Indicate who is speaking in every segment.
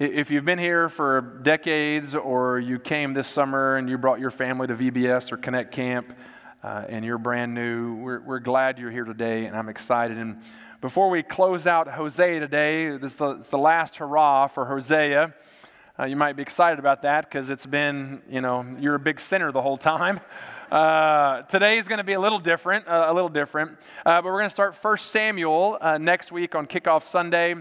Speaker 1: If you've been here for decades or you came this summer and you brought your family to VBS or Connect Camp uh, and you're brand new, we're, we're glad you're here today and I'm excited. And before we close out Hosea today, this is the, it's the last hurrah for Hosea. Uh, you might be excited about that because it's been, you know, you're a big sinner the whole time. Uh, today is going to be a little different, uh, a little different. Uh, but we're going to start First Samuel uh, next week on Kickoff Sunday.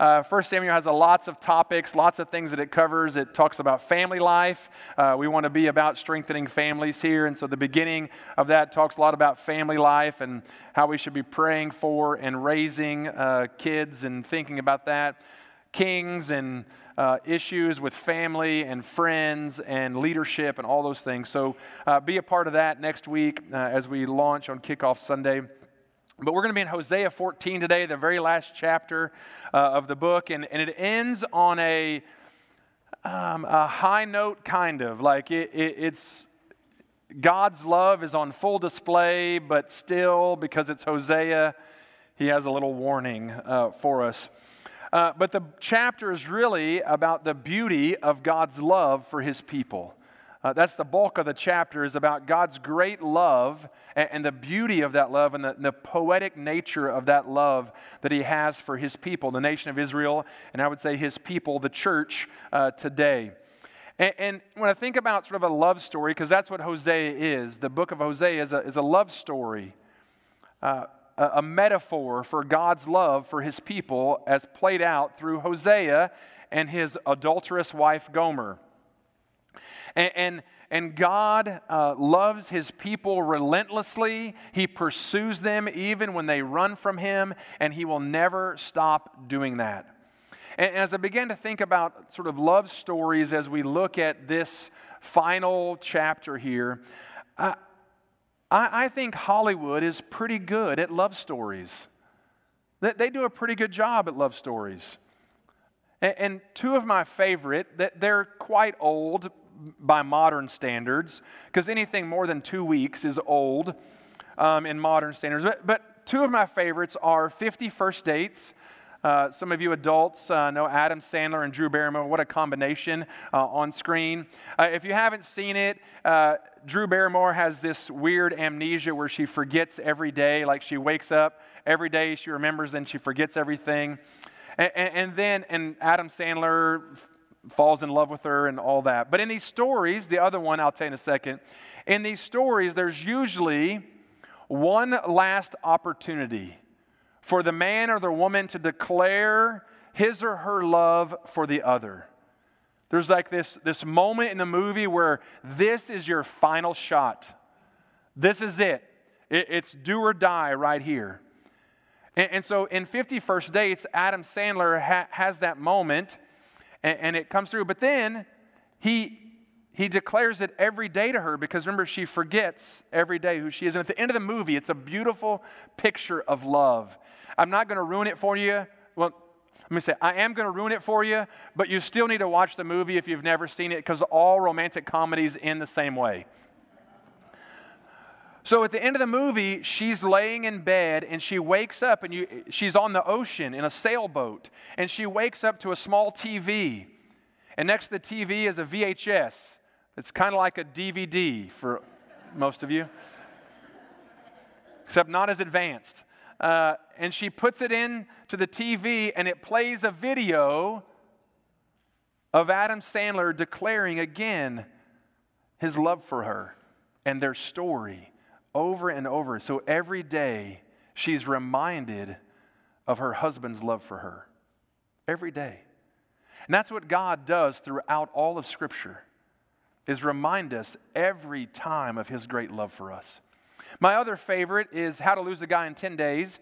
Speaker 1: Uh, First Samuel has a lots of topics, lots of things that it covers. It talks about family life. Uh, we want to be about strengthening families here, and so the beginning of that talks a lot about family life and how we should be praying for and raising kids and thinking about that. Kings and uh, issues with family and friends and leadership and all those things. So uh, be a part of that next week uh, as we launch on Kickoff Sunday. But we're going to be in Hosea 14 today, the very last chapter uh, of the book, and, and it ends on a, um, a high note, kind of. Like it, it, it's God's love is on full display, but still, because it's Hosea, he has a little warning uh, for us. Uh, but the chapter is really about the beauty of God's love for his people. Uh, that's the bulk of the chapter is about God's great love and, and the beauty of that love and the, and the, poetic nature of that love that he has for his people, the nation of Israel, and I would say his people, the church uh, today. And, and, when I think about sort of a love story, because that's what Hosea is, the book of Hosea is a, is a love story. Uh, a metaphor for God's love for his people as played out through Hosea and his adulterous wife Gomer. And, and, and God uh, loves his people relentlessly. He pursues them even when they run from him, and he will never stop doing that. And as I began to think about sort of love stories as we look at this final chapter here, I, I think Hollywood is pretty good at love stories. They, they do a pretty good job at love stories. And, and two of my favorite, they're quite old by modern standards, because anything more than two weeks is old um, in modern standards. But, but two of my favorites are 50 First Dates uh, some of you adults uh, know Adam Sandler and Drew Barrymore. What a combination uh, on screen. Uh, if you haven't seen it, uh, Drew Barrymore has this weird amnesia where she forgets every day. Like she wakes up every day, she remembers, then she forgets everything. And, and, and then, and Adam Sandler falls in love with her and all that. But in these stories, the other one I'll tell you in a second, in these stories, there's usually one last opportunity for the man or the woman to declare his or her love for the other. There's like this, this moment in the movie where this is your final shot. This is it. it it's do or die right here. And, and so in 50 First Dates, Adam Sandler ha, has that moment and, and it comes through. But then he, he declares it every day to her because remember, she forgets every day who she is. And at the end of the movie, it's a beautiful picture of love. I'm not going to ruin it for you. Well, let me say, I am going to ruin it for you, but you still need to watch the movie if you've never seen it because all romantic comedies end the same way. So at the end of the movie, she's laying in bed and she wakes up and you, she's on the ocean in a sailboat and she wakes up to a small TV. And next to the TV is a VHS. It's kind of like a DVD for most of you, except not as advanced. Uh, and she puts it in to the TV and it plays a video of Adam Sandler declaring again his love for her and their story over and over. So every day she's reminded of her husband's love for her. Every day. And that's what God does throughout all of Scripture is remind us every time of his great love for us. My other favorite is How to Lose a Guy in 10 Days.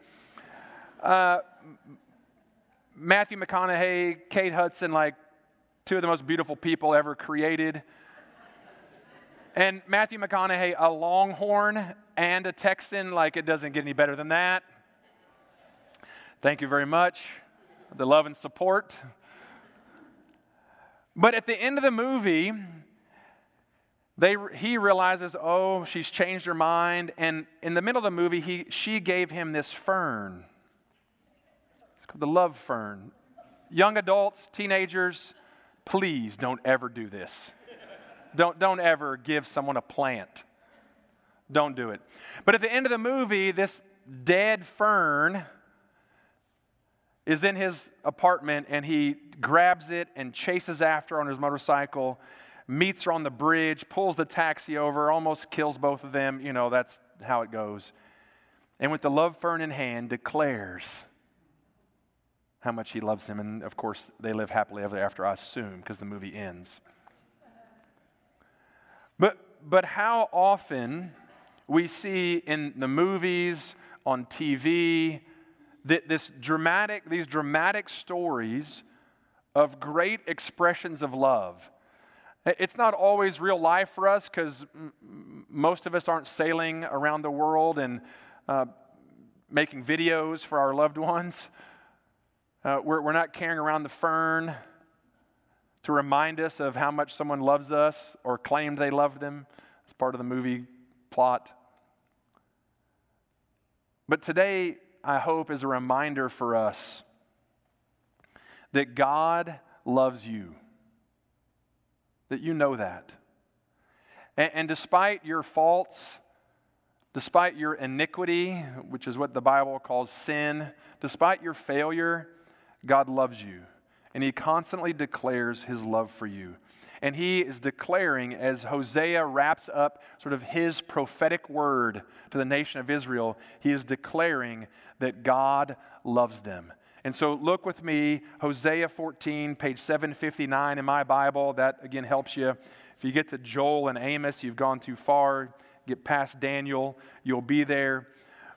Speaker 1: Uh, Matthew McConaughey, Kate Hudson, like two of the most beautiful people ever created. And Matthew McConaughey, a Longhorn and a Texan, like it doesn't get any better than that. Thank you very much. The love and support. But at the end of the movie, they, he realizes, oh, she's changed her mind. And in the middle of the movie, he, she gave him this fern. It's called the love fern. Young adults, teenagers, Please don't ever do this. Don't, don't ever give someone a plant. Don't do it. But at the end of the movie, this dead fern is in his apartment and he grabs it and chases after on his motorcycle, meets her on the bridge, pulls the taxi over, almost kills both of them. You know, that's how it goes. And with the love fern in hand, declares how much he loves him. And of course, they live happily ever after, I assume, because the movie ends. But, but how often we see in the movies, on TV, that this dramatic, these dramatic stories of great expressions of love. It's not always real life for us because m- most of us aren't sailing around the world and uh, making videos for our loved ones. Uh, we're, we're not carrying around the fern to remind us of how much someone loves us or claimed they loved them. It's part of the movie plot. But today, I hope, is a reminder for us that God loves you, that you know that. And, and despite your faults, despite your iniquity, which is what the Bible calls sin, despite your failure, God loves you. And He constantly declares His love for you. And he is declaring, as Hosea wraps up sort of his prophetic word to the nation of Israel, he is declaring that God loves them. And so look with me, Hosea 14, page 759 in my Bible. That again helps you. If you get to Joel and Amos, you've gone too far. Get past Daniel, you'll be there.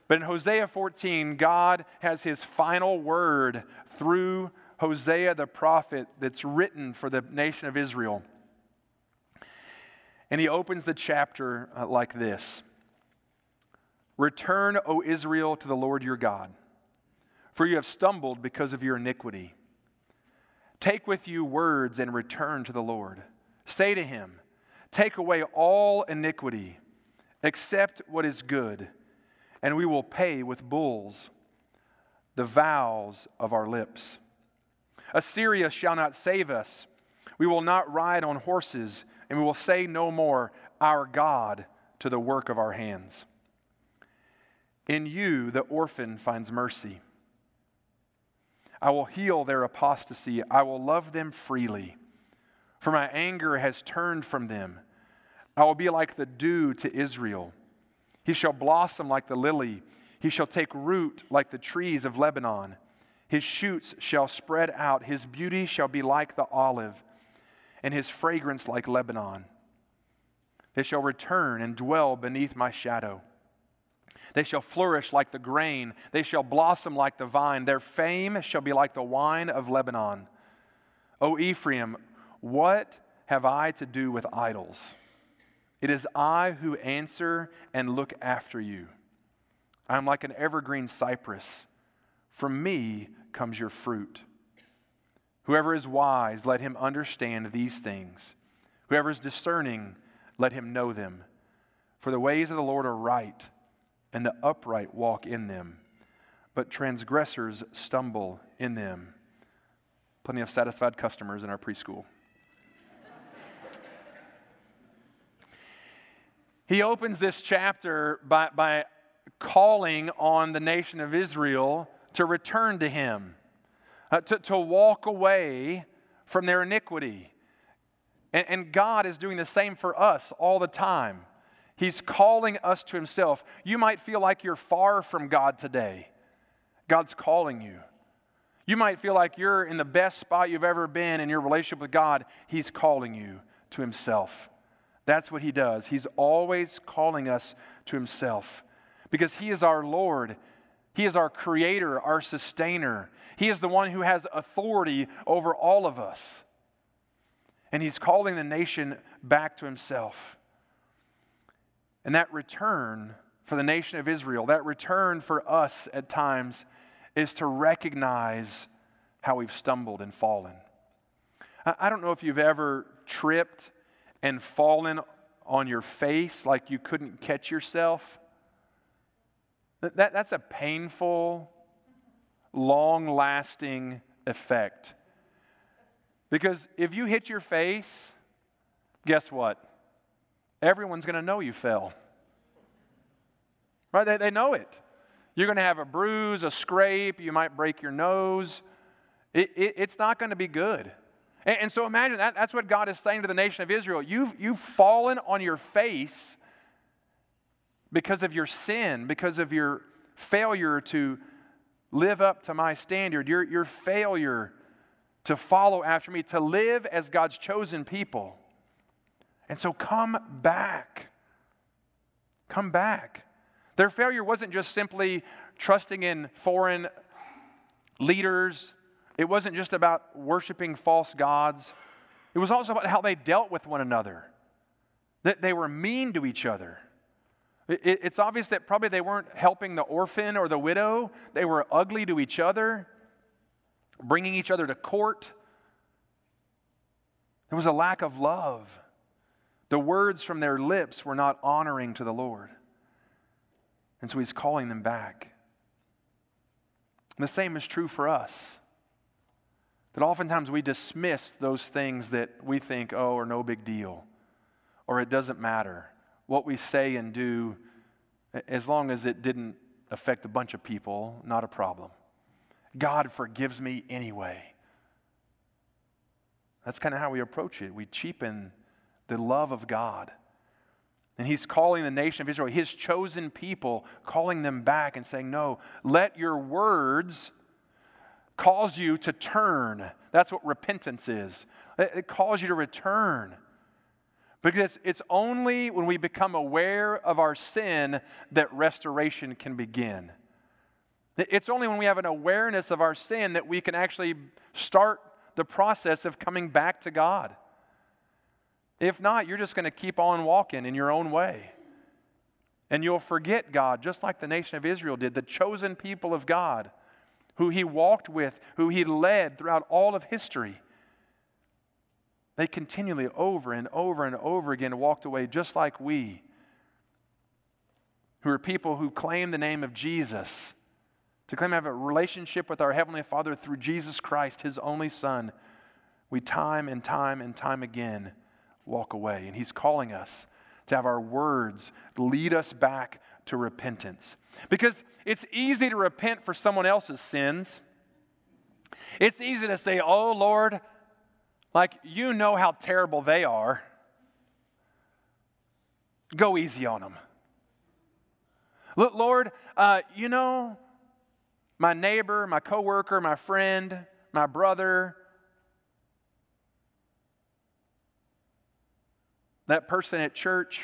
Speaker 1: But in Hosea 14, God has his final word through Hosea the prophet that's written for the nation of Israel. And he opens the chapter uh, like this Return, O Israel, to the Lord your God, for you have stumbled because of your iniquity. Take with you words and return to the Lord. Say to him, Take away all iniquity, accept what is good, and we will pay with bulls the vows of our lips. Assyria shall not save us. We will not ride on horses and we will say no more, Our God, to the work of our hands. In you, the orphan finds mercy. I will heal their apostasy. I will love them freely. For my anger has turned from them. I will be like the dew to Israel. He shall blossom like the lily. He shall take root like the trees of Lebanon. His shoots shall spread out. His beauty shall be like the olive and his fragrance like Lebanon. They shall return and dwell beneath my shadow. They shall flourish like the grain, they shall blossom like the vine. Their fame shall be like the wine of Lebanon. O Ephraim, what have I to do with idols? It is I who answer and look after you. I am like an evergreen cypress. From me comes your fruit. Whoever is wise, let him understand these things. Whoever is discerning, let him know them. For the ways of the Lord are right, and the upright walk in them, but transgressors stumble in them. Plenty of satisfied customers in our preschool. he opens this chapter by, by calling on the nation of Israel to return to him uh, to, to walk away from their iniquity. And, and God is doing the same for us all the time. He's calling us to Himself. You might feel like you're far from God today. God's calling you. You might feel like you're in the best spot you've ever been in your relationship with God. He's calling you to Himself. That's what He does. He's always calling us to Himself because He is our Lord. He is our creator, our sustainer. He is the one who has authority over all of us. And he's calling the nation back to himself. And that return for the nation of Israel, that return for us at times, is to recognize how we've stumbled and fallen. I don't know if you've ever tripped and fallen on your face like you couldn't catch yourself. That, that's a painful, long lasting effect. Because if you hit your face, guess what? Everyone's going to know you fell. Right? They, they know it. You're going to have a bruise, a scrape, you might break your nose. It, it, it's not going to be good. And, and so imagine that. That's what God is saying to the nation of Israel. You've, you've fallen on your face because of your sin, because of your failure to live up to my standard, your, your failure to follow after me, to live as God's chosen people. And so come back. Come back. Their failure wasn't just simply trusting in foreign leaders, it wasn't just about worshiping false gods. It was also about how they dealt with one another, that they were mean to each other. It's obvious that probably they weren't helping the orphan or the widow. They were ugly to each other, bringing each other to court. There was a lack of love. The words from their lips were not honoring to the Lord. And so he's calling them back. And the same is true for us. That oftentimes we dismiss those things that we think, oh, are no big deal, or it doesn't matter. What we say and do, as long as it didn't affect a bunch of people, not a problem. God forgives me anyway. That's kind of how we approach it. We cheapen the love of God and he's calling the nation of Israel, his chosen people, calling them back and saying, No, let your words cause you to turn. That's what repentance is. It calls you to return. Because it's only when we become aware of our sin that restoration can begin. It's only when we have an awareness of our sin that we can actually start the process of coming back to God. If not, you're just going to keep on walking in your own way. And you'll forget God, just like the nation of Israel did, the chosen people of God, who he walked with, who he led throughout all of history. They continually, over and over and over again, walked away just like we, who are people who claim the name of Jesus, to claim to have a relationship with our Heavenly Father through Jesus Christ, His only Son. We time and time and time again walk away. And He's calling us to have our words lead us back to repentance. Because it's easy to repent for someone else's sins. It's easy to say, Oh Lord, like you know how terrible they are. Go easy on them. Look, Lord, uh, you know, my neighbor, my coworker, my friend, my brother, that person at church,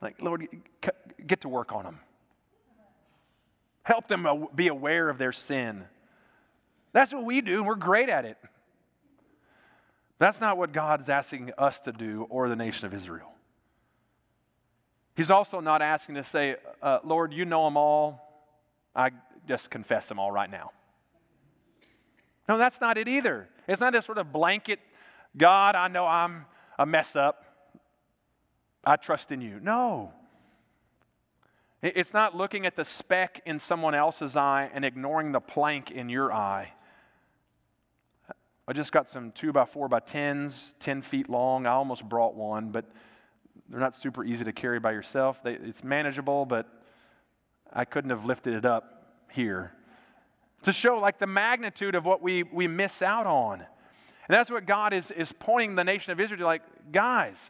Speaker 1: like, Lord, get to work on them. Help them be aware of their sin. That's what we do, and we're great at it. That's not what God is asking us to do or the nation of Israel. He's also not asking to say, uh, Lord, you know them all. I just confess them all right now. No, that's not it either. It's not a sort of blanket, God, I know I'm a mess up. I trust in you. No. It's not looking at the speck in someone else's eye and ignoring the plank in your eye. I just got some 2 by 4 by 10s, 10 feet long. I almost brought one, but they're not super easy to carry by yourself. They, it's manageable, but I couldn't have lifted it up here. To show like the magnitude of what we, we miss out on. And that's what God is, is pointing the nation of Israel to like, guys,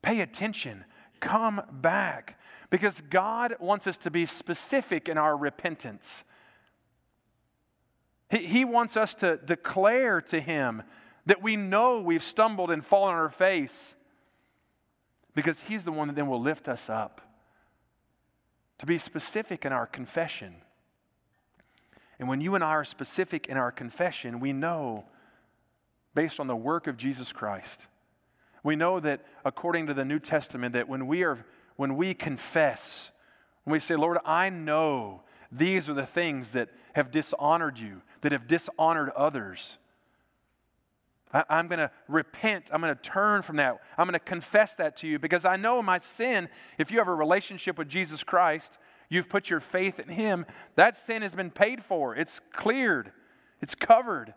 Speaker 1: pay attention, come back. Because God wants us to be specific in our repentance. He, he wants us to declare to Him that we know we've stumbled and fallen on our face because He's the one that then will lift us up. To be specific in our confession. And when you and I are specific in our confession, we know based on the work of Jesus Christ. We know that according to the New Testament that when we are when we confess, when we say, "Lord, I know these are the things that have dishonored you, that have dishonored others." I, am going to repent. I'm going to turn from that. I'm going to confess that to you because I know my sin. If you have a relationship with Jesus Christ, you've put your faith in Him, that sin has been paid for. It's cleared, it's covered.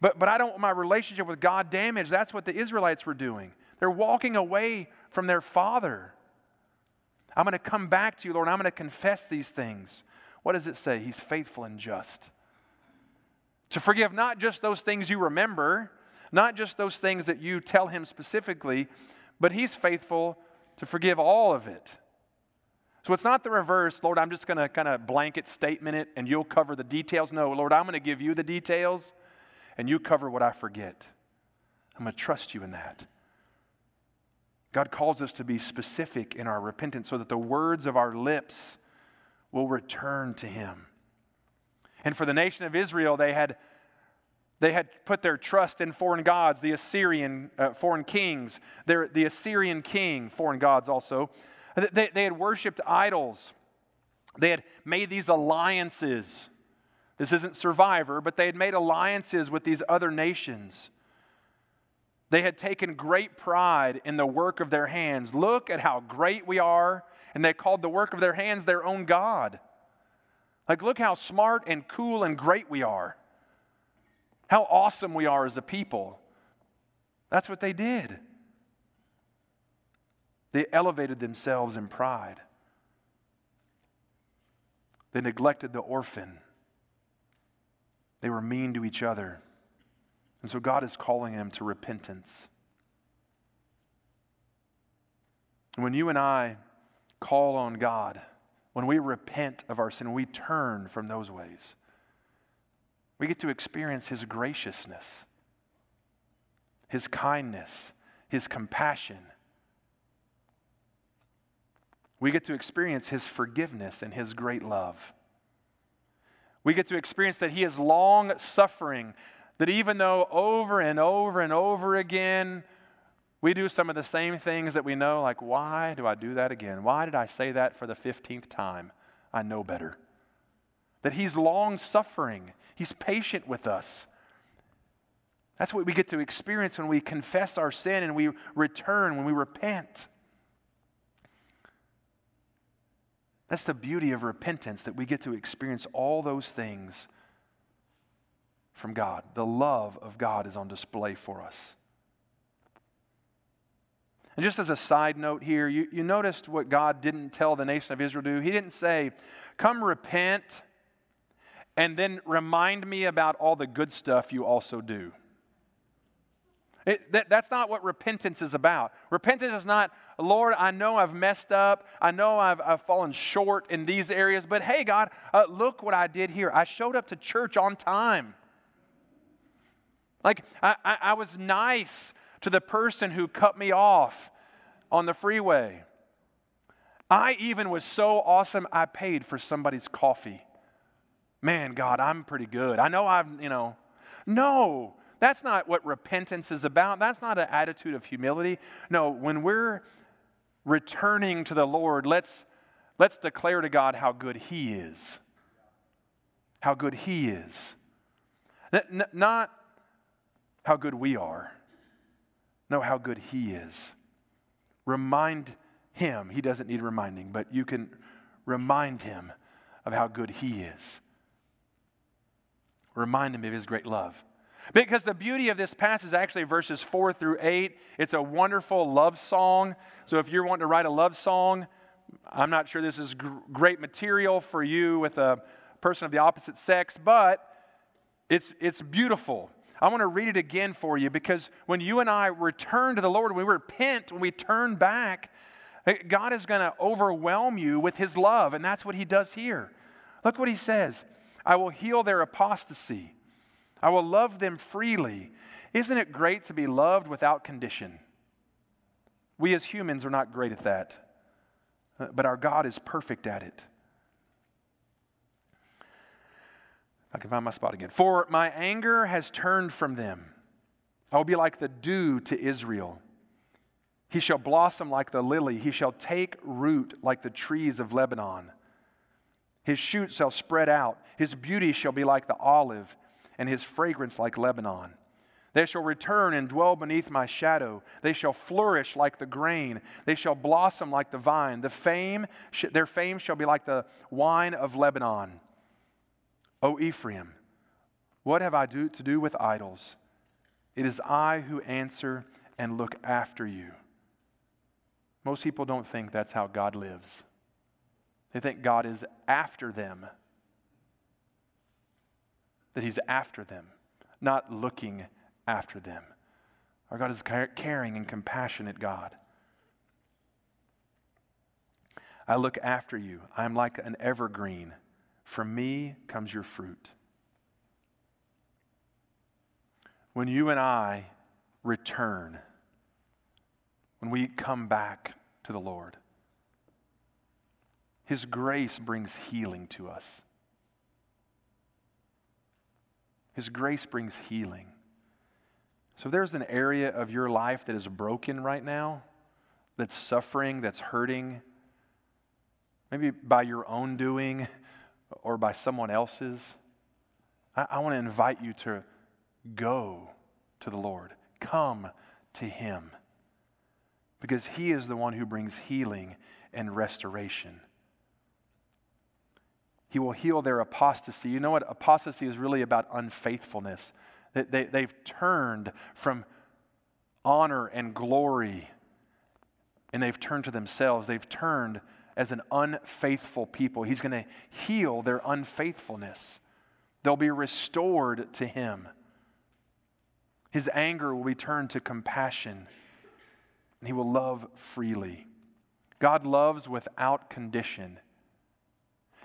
Speaker 1: But, but I don't want my relationship with God damaged. That's what the Israelites were doing. They're walking away from their Father. I'm going to come back to you, Lord. I'm going to confess these things. What does it say? He's faithful and just. To forgive not just those things you remember, not just those things that you tell him specifically, but he's faithful to forgive all of it. So it's not the reverse, Lord, I'm just going to kind of blanket statement it and you'll cover the details. No, Lord, I'm going to give you the details and you cover what I forget. I'm going to trust you in that. God calls us to be specific in our repentance so that the words of our lips will return to Him. And for the nation of Israel, they had, they had put their trust in foreign gods, the Assyrian, uh, foreign kings, their, the Assyrian king, foreign gods also. They, they had worshiped idols. They had made these alliances. This isn't survivor, but they had made alliances with these other nations. They had taken great pride in the work of their hands. Look at how great we are. And they called the work of their hands their own God. Like, look how smart and cool and great we are. How awesome we are as a people. That's what they did. They elevated themselves in pride. They neglected the orphan. They were mean to each other. And so God is calling them to repentance. When you and I call on God, when we repent of our sin, we turn from those ways, we get to experience His graciousness, His kindness, His compassion. We get to experience His forgiveness and His great love. We get to experience that He is long suffering, that even though over and over and over again we do some of the same things that we know, like, why do I do that again? Why did I say that for the 15th time? I know better. That He's long suffering, He's patient with us. That's what we get to experience when we confess our sin and we return, when we repent. That's the beauty of repentance, that we get to experience all those things from God. The love of God is on display for us. And just as a side note here, you, you noticed what God didn't tell the nation of Israel to do. He didn't say, Come repent and then remind me about all the good stuff you also do. It, that, that's not what repentance is about. Repentance is not, Lord, I know I've messed up. I know I've, I've fallen short in these areas, but hey, God, uh, look what I did here. I showed up to church on time. Like, I, I, I was nice to the person who cut me off on the freeway. I even was so awesome, I paid for somebody's coffee. Man, God, I'm pretty good. I know I've, you know. No, that's not what repentance is about. That's not an attitude of humility. No, when we're returning to the Lord, let's, let's declare to God how good He is. How good He is. Not how good we are. No, how good He is. Remind Him. He doesn't need reminding, but you can remind Him of how good He is. Remind Him of His great love. Because the beauty of this passage is actually verses 4 through 8. It's a wonderful love song. So if you're wanting to write a love song, I'm not sure this is gr- great material for you with a person of the opposite sex, but it's, it's beautiful. I want to read it again for you because when you and I return to the Lord, when we repent, when we turn back, eh, God is going to overwhelm you with His love, and that's what He does here. Look what He says I will heal their apostasy, I will love them freely. Isn't it great to be loved without condition? We as humans are not great at that, uh, but our God is perfect at it. I can find my spot again. For my anger has turned from them. I will be like the dew to Israel. He shall blossom like the lily. He shall take root like the trees of Lebanon. His shoots shall spread out. His beauty shall be like the olive, and his fragrance like Lebanon. They shall return and dwell beneath my shadow. They shall flourish like the grain. They shall blossom like the vine. The fame, their fame shall be like the wine of Lebanon. O Ephraim, What have I do, to do with idols? It is I who answer and look after you. Most people don't think that's how God lives. They think God is after them, that He's after them, not looking after them. Our God is a caring and compassionate God. I look after you. I am like an evergreen. From me comes your fruit. When you and I return, when we come back to the Lord, His grace brings healing to us. His grace brings healing. So, if there's an area of your life that is broken right now, that's suffering, that's hurting, maybe by your own doing or by someone else's, I, I want to invite you to go to the Lord. Come to Him. Because He is the one who brings healing and restoration. He will heal their apostasy. You know what? Apostasy is really about unfaithfulness. They, they've turned from honor and glory and they've turned to themselves. They've turned as an unfaithful people. He's going to heal their unfaithfulness. They'll be restored to Him. His anger will be turned to compassion, and He will love freely. God loves without condition.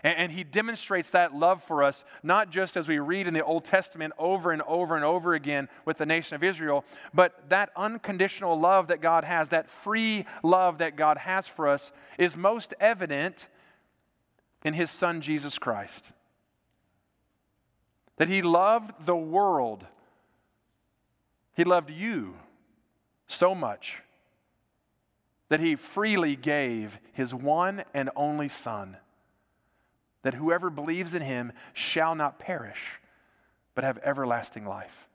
Speaker 1: And, and, he demonstrates that love for us, not just as we read in the Old Testament over and over and over again with the nation of Israel, but that unconditional love that God has, that free love that God has for us, is most evident in his Son, Jesus Christ. That he loved the world, he loved you so much that he freely gave his one and only Son that whoever believes in him shall not perish, but have everlasting life.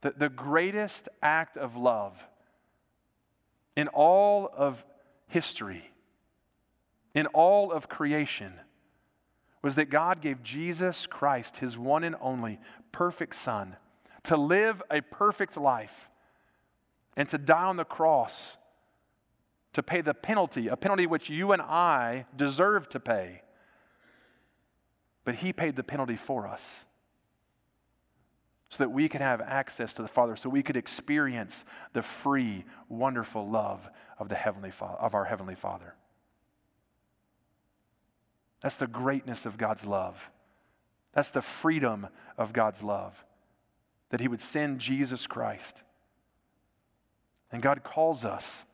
Speaker 1: The, the greatest act of love in all of history, in all of creation, was that God gave Jesus Christ, his one and only perfect Son, to live a perfect life and to die on the cross to pay the penalty, a penalty which you and I deserve to pay but He paid the penalty for us so that we could have access to the Father, so we could experience the free, wonderful love of, the Heavenly Father, of our Heavenly Father. That's the greatness of God's love. That's the freedom of God's love. That He would send Jesus Christ. And God calls us,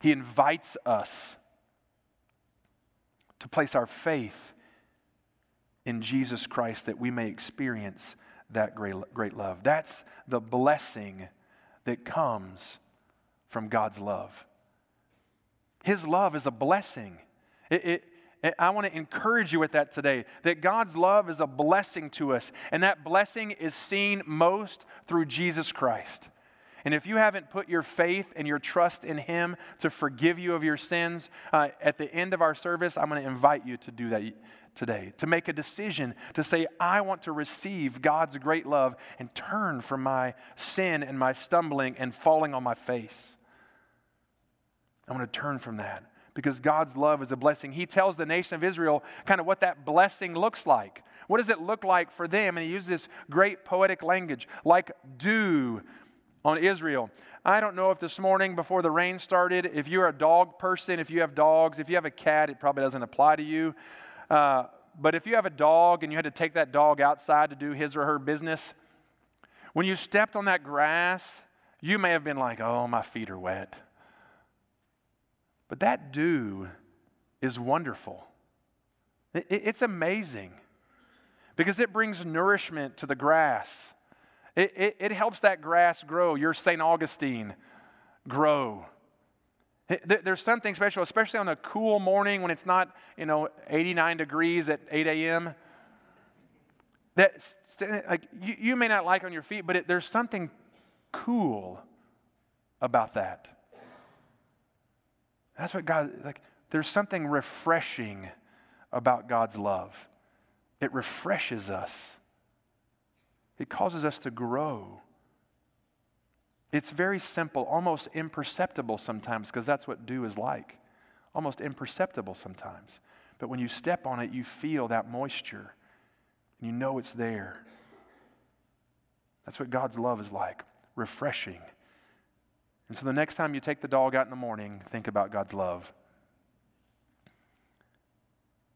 Speaker 1: He invites us to place our faith in Jesus Christ that we may experience that great, great love. That's the blessing that comes from God's love. His love is a blessing. It, it, it, I want to encourage you with that today that God's love is a blessing to us, and that blessing is seen most through Jesus Christ. And if you haven't put your faith and your trust in Him to forgive you of your sins, uh, at the end of our service, I'm going to invite you to do that today, to make a decision to say, I want to receive God's great love and turn from my sin and my stumbling and falling on my face. I want to turn from that because God's love is a blessing. He tells the nation of Israel kind of what that blessing looks like. What does it look like for them? And he uses this great poetic language like dew on Israel. I don't know if this morning before the rain started, if you're a dog person, if you have dogs, if you have a cat, it probably doesn't apply to you. Uh, but if you have a dog and you had to take that dog outside to do his or her business, when you stepped on that grass, you may have been like, oh, my feet are wet. But that dew is wonderful. It's amazing because it brings nourishment to the grass. It, it, it helps that grass grow. Your St. Augustine grow. There's something special, especially on a cool morning when it's not, you know, 89 degrees at 8 a.m. That like you, you may not like on your feet, but there's something cool about that. That's what God like. There's something refreshing about God's love. It refreshes us. It causes us to grow. It's very simple, almost imperceptible sometimes, because that's what dew is like. Almost imperceptible sometimes. But when you step on it, you feel that moisture, and you know it's there. That's what God's love is like refreshing. And so the next time you take the dog out in the morning, think about God's love.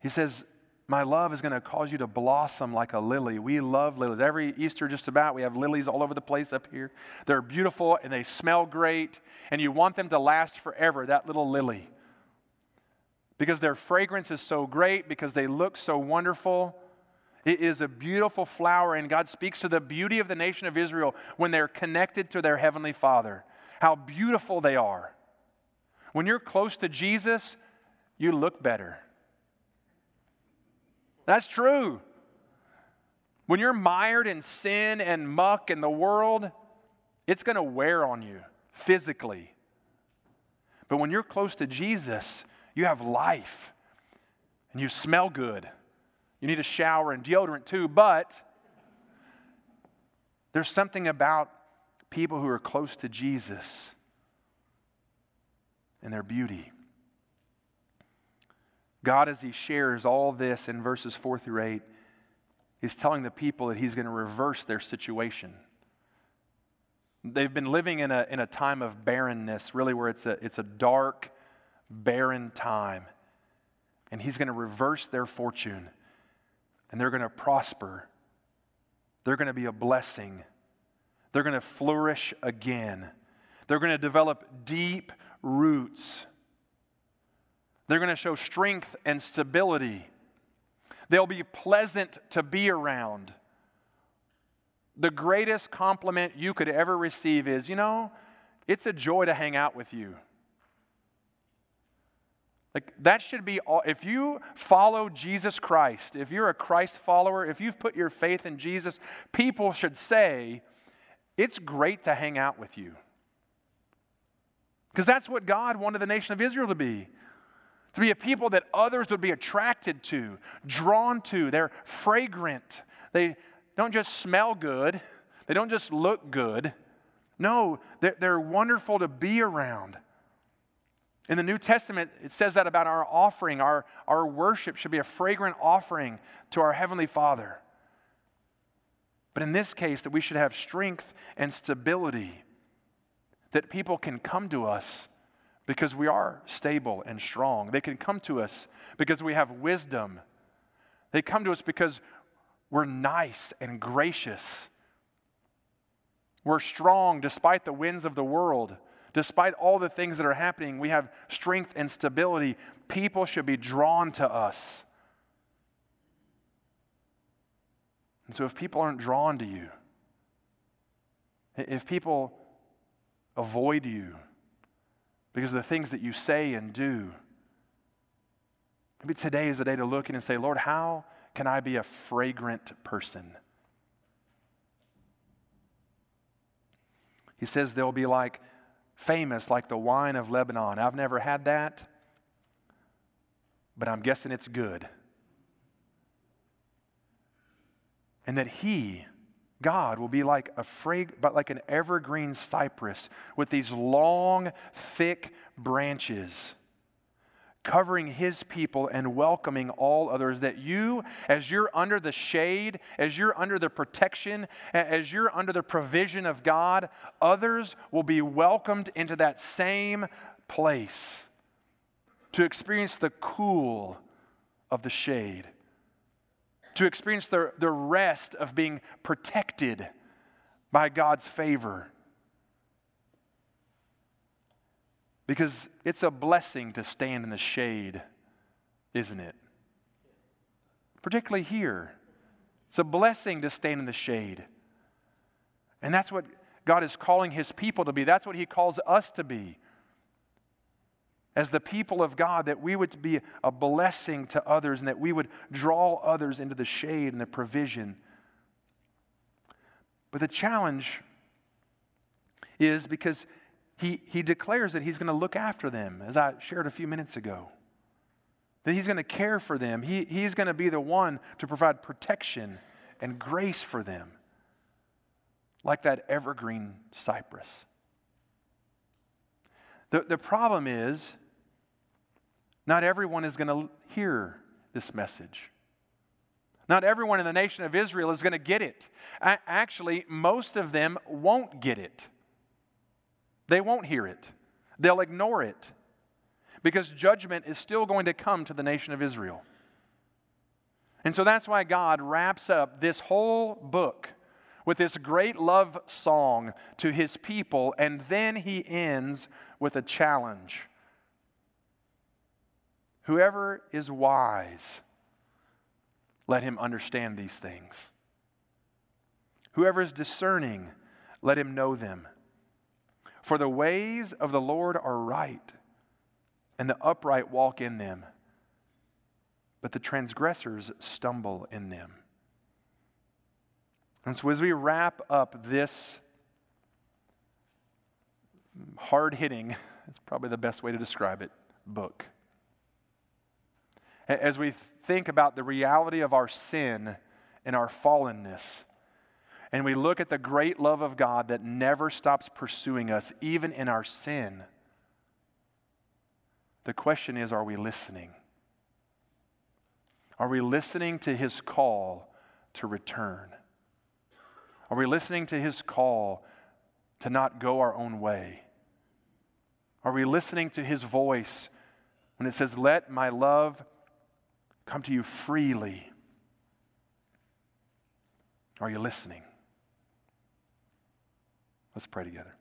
Speaker 1: He says, My love is going to cause you to blossom like a lily. We love lilies. Every Easter, just about, we have lilies all over the place up here. They're beautiful and they smell great, and you want them to last forever, that little lily. Because their fragrance is so great, because they look so wonderful. It is a beautiful flower, and God speaks to the beauty of the nation of Israel when they're connected to their Heavenly Father. How beautiful they are. When you're close to Jesus, you look better. That's true. When you're mired in sin and muck in the world, it's going to wear on you physically. But when you're close to Jesus, you have life and you smell good. You need a shower and deodorant too, but there's something about people who are close to Jesus and their beauty. God, as He shares all this in verses 4 through 8, is telling the people that He's going to reverse their situation. They've been living in a, in a time of barrenness, really, where it's a, it's a dark, barren time. And He's going to reverse their fortune and they're going to prosper. They're going to be a blessing. They're going to flourish again. They're going to develop deep roots. They're going to show strength and stability. They'll be pleasant to be around. The greatest compliment you could ever receive is, you know, it's a joy to hang out with you. Like, that should be all. If you follow Jesus Christ, if you're a Christ follower, if you've put your faith in Jesus, people should say, it's great to hang out with you. Because that's what God wanted the nation of Israel to be to be a people that others would be attracted to, drawn to. They're fragrant. They don't just smell good, they don't just look good. No, they're, they're wonderful to be around. In the New Testament, it says that about our offering. Our, our worship should be a fragrant offering to our Heavenly Father. But in this case, that we should have strength and stability, that people can come to us because we are stable and strong. They can come to us because we have wisdom. They come to us because we're nice and gracious. We're strong despite the winds of the world. Despite all the things that are happening, we have strength and stability. People should be drawn to us. And so, if people aren't drawn to you, if people avoid you because of the things that you say and do, maybe today is a day to look in and say, Lord, how can I be a fragrant person? He says they'll be like famous like the wine of Lebanon. I've never had that, but I'm guessing it's good. And that He, God, will be like a frag- but like an evergreen cypress with these long, thick branches covering his people and welcoming all others. That you, as you're under the shade, as you're under the protection, as you're under the provision of God, others will be welcomed into that same place to experience the cool of the shade, to experience the, the rest of being protected by God's favor. Because it's a blessing to stand in the shade, isn't it? Particularly here. It's a blessing to stand in the shade. And that's what God is calling his people to be. That's what he calls us to be. As the people of God, that we would be a blessing to others and that we would draw others into the shade and the provision. But the challenge is because he, he declares that he's going to look after them, as I shared a few minutes ago. That he's going to care for them. He, he's going to be the one to provide protection and grace for them. like that evergreen cypress. The, the problem is, not everyone is going to hear this message. Not everyone in the nation of Israel is going to get it. Actually, most of them won't get it. They won't hear it. They'll ignore it because judgment is still going to come to the nation of Israel. And so that's why God wraps up this whole book with this great love song to his people, and then he ends with a challenge. Whoever is wise, let him understand these things. Whoever is discerning, let him know them. For the ways of the Lord are right, and the upright walk in them, but the transgressors stumble in them. And so, as we wrap up this hard hitting, it's probably the best way to describe it, book, as we think about the reality of our sin and our fallenness, and we look at the great love of God that never stops pursuing us, even in our sin, the question is are we listening? Are we listening to his call to return? Are we listening to his call to not go our own way? Are we listening to his voice when it says, Let my love come to you freely. Are you listening? Let's pray together.